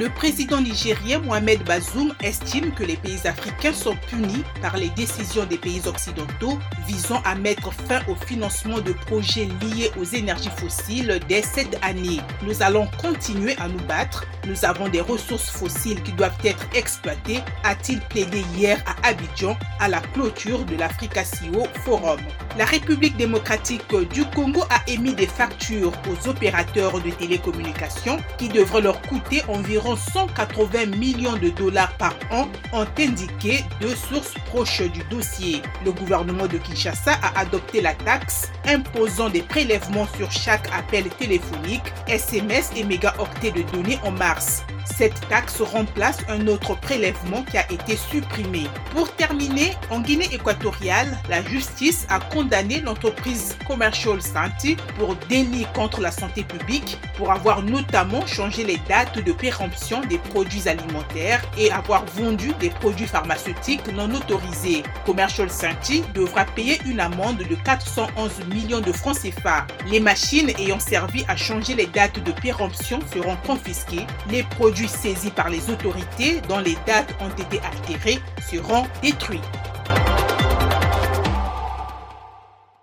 Le président nigérien Mohamed Bazoum estime que les pays africains sont punis par les décisions des pays occidentaux visant à mettre fin au financement de projets liés aux énergies fossiles dès cette année. Nous allons continuer à nous battre. Nous avons des ressources fossiles qui doivent être exploitées, a-t-il plaidé hier à Abidjan à la clôture de l'Africa CEO Forum. La République démocratique du Congo a émis des factures aux opérateurs de télécommunications qui devraient leur coûter environ 180 millions de dollars par an, ont indiqué deux sources proches du dossier. Le gouvernement de Kinshasa a adopté la taxe imposant des prélèvements sur chaque appel téléphonique, SMS et mégaoctets de données en ます。Cette taxe remplace un autre prélèvement qui a été supprimé. Pour terminer, en Guinée équatoriale, la justice a condamné l'entreprise Commercial Santé pour délit contre la santé publique pour avoir notamment changé les dates de péremption des produits alimentaires et avoir vendu des produits pharmaceutiques non autorisés. Commercial Santé devra payer une amende de 411 millions de francs CFA. Les machines ayant servi à changer les dates de péremption seront confisquées. Les produits saisis par les autorités dont les dates ont été altérées seront détruits.